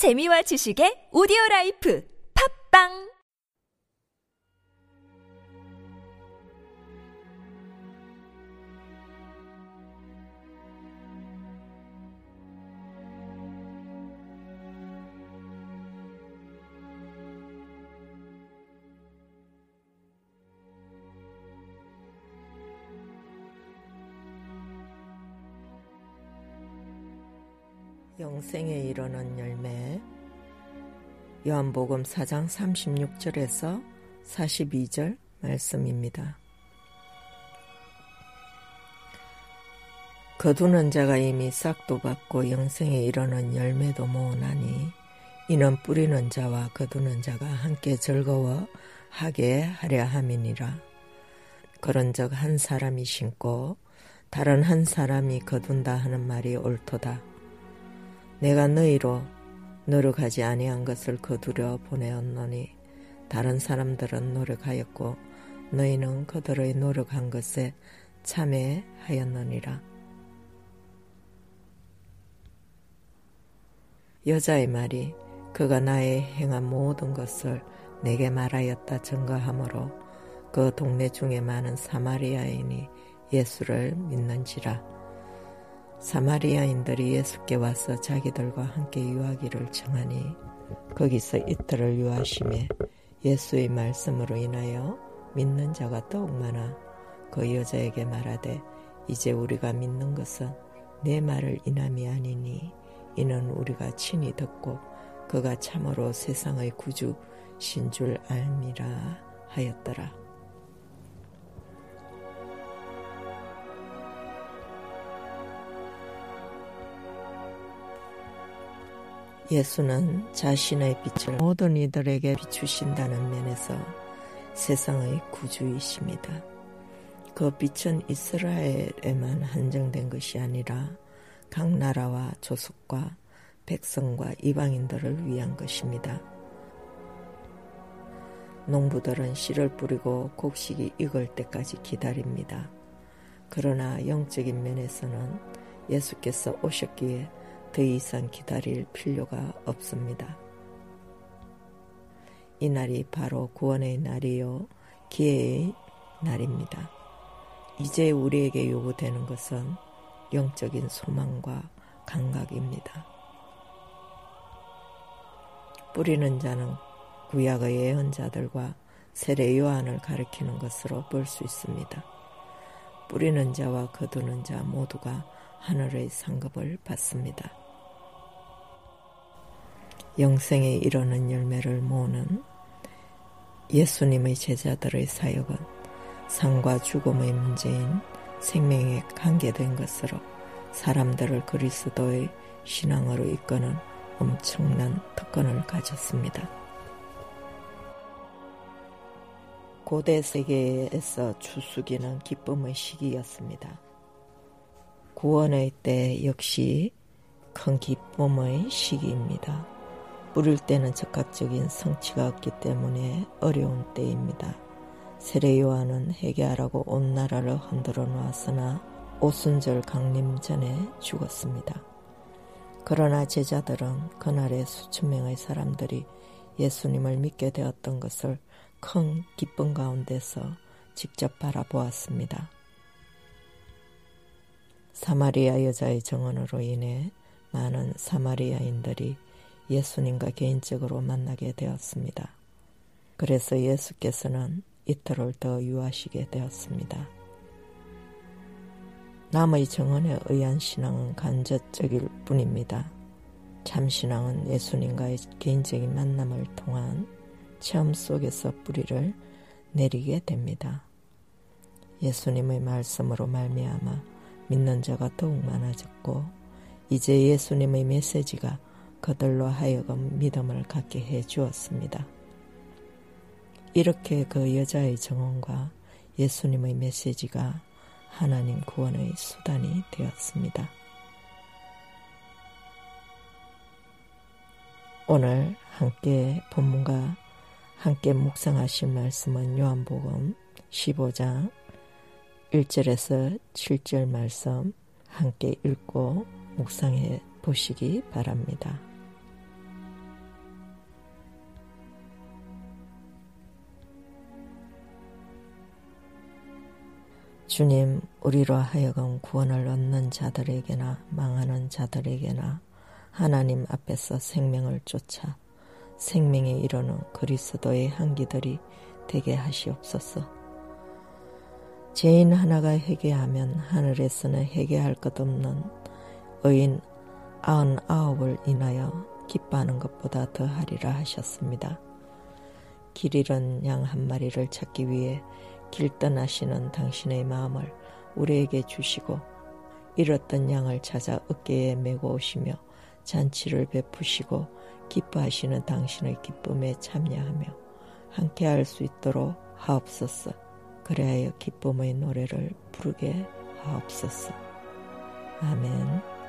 재미와 지식의 오디오 라이프. 팝빵 영생에 이르는 열매 요한복음 4장 36절에서 42절 말씀입니다. 거두는 자가 이미 싹도 받고 영생에 이르는 열매도 모으나니 이는 뿌리는 자와 거두는 자가 함께 즐거워하게 하려 함이니라. 그런즉 한 사람이 심고 다른 한 사람이 거둔다 하는 말이 옳도다. 내가 너희로 노력하지 아니한 것을 거두려 보내었노니 다른 사람들은 노력하였고 너희는 그들의 노력한 것에 참여하였느니라. 여자의 말이 그가 나의 행한 모든 것을 내게 말하였다 증거하므로 그 동네 중에 많은 사마리아인이 예수를 믿는지라. 사마리아인들이 예수께 와서 자기들과 함께 유하기를 청하니 거기서 이틀을 유하심에 예수의 말씀으로 인하여 믿는 자가 더욱 많아 그 여자에게 말하되 이제 우리가 믿는 것은 내 말을 인함이 아니니 이는 우리가 친히 듣고 그가 참으로 세상의 구주신 줄 알미라 하였더라. 예수는 자신의 빛을 모든 이들에게 비추신다는 면에서 세상의 구주이십니다. 그 빛은 이스라엘에만 한정된 것이 아니라 각 나라와 조속과 백성과 이방인들을 위한 것입니다. 농부들은 씨를 뿌리고 곡식이 익을 때까지 기다립니다. 그러나 영적인 면에서는 예수께서 오셨기에 더 이상 기다릴 필요가 없습니다. 이 날이 바로 구원의 날이요, 기회의 날입니다. 이제 우리에게 요구되는 것은 영적인 소망과 감각입니다. 뿌리는 자는 구약의 예언자들과 세례 요한을 가리키는 것으로 볼 수 있습니다. 뿌리는 자와 거두는 자 모두가 하늘의 상급을 받습니다. 영생에 이르는 열매를 모으는 예수님의 제자들의 사역은 삶과 죽음의 문제인 생명에 관계된 것으로 사람들을 그리스도의 신앙으로 이끄는 엄청난 특권을 가졌습니다. 고대 세계에서 추수기는 기쁨의 시기였습니다. 구원의 때 역시 큰 기쁨의 시기입니다. 뿌릴 때는 적극적인 성취가 없기 때문에 어려운 때입니다. 세례 요한은 회개하라고 온 나라를 흔들어 놓았으나 오순절 강림 전에 죽었습니다. 그러나 제자들은 그날에 수천 명의 사람들이 예수님을 믿게 되었던 것을 큰 기쁨 가운데서 직접 바라보았습니다. 사마리아 여자의 정언으로 인해 많은 사마리아인들이 예수님과 개인적으로 만나게 되었습니다. 그래서 예수께서는 이틀을 더 유하시게 되었습니다. 남의 정언에 의한 신앙은 간접적일 뿐입니다. 참 신앙은 예수님과의 개인적인 만남을 통한 체험 속에서 뿌리를 내리게 됩니다. 예수님의 말씀으로 말미암아 믿는 자가 더욱 많아졌고 이제 예수님의 메시지가 그들로 하여금 믿음을 갖게 해 주었습니다. 이렇게 그 여자의 정언과 예수님의 메시지가 하나님 구원의 수단이 되었습니다. 오늘 함께 본문과 함께 묵상하실 말씀은 요한복음 15장 1절에서 7절 말씀 함께 읽고 묵상해 보시기 바랍니다. 주님, 우리로 하여금 구원을 얻는 자들에게나 망하는 자들에게나 하나님 앞에서 생명을 쫓아 생명에 이르는 그리스도의 향기들이 되게 하시옵소서. 죄인 하나가 회개하면 하늘에서는 회개할 것 없는 의인 아흔 아홉을 인하여 기뻐하는 것보다 더하리라 하셨습니다. 길 잃은 양 한 마리를 찾기 위해 길 떠나시는 당신의 마음을 우리에게 주시고 잃었던 양을 찾아 어깨에 메고 오시며 잔치를 베푸시고 기뻐하시는 당신의 기쁨에 참여하며 함께 할 수 있도록 하옵소서. 그래야 기쁨의 노래를 부르게 하옵소서. 아멘.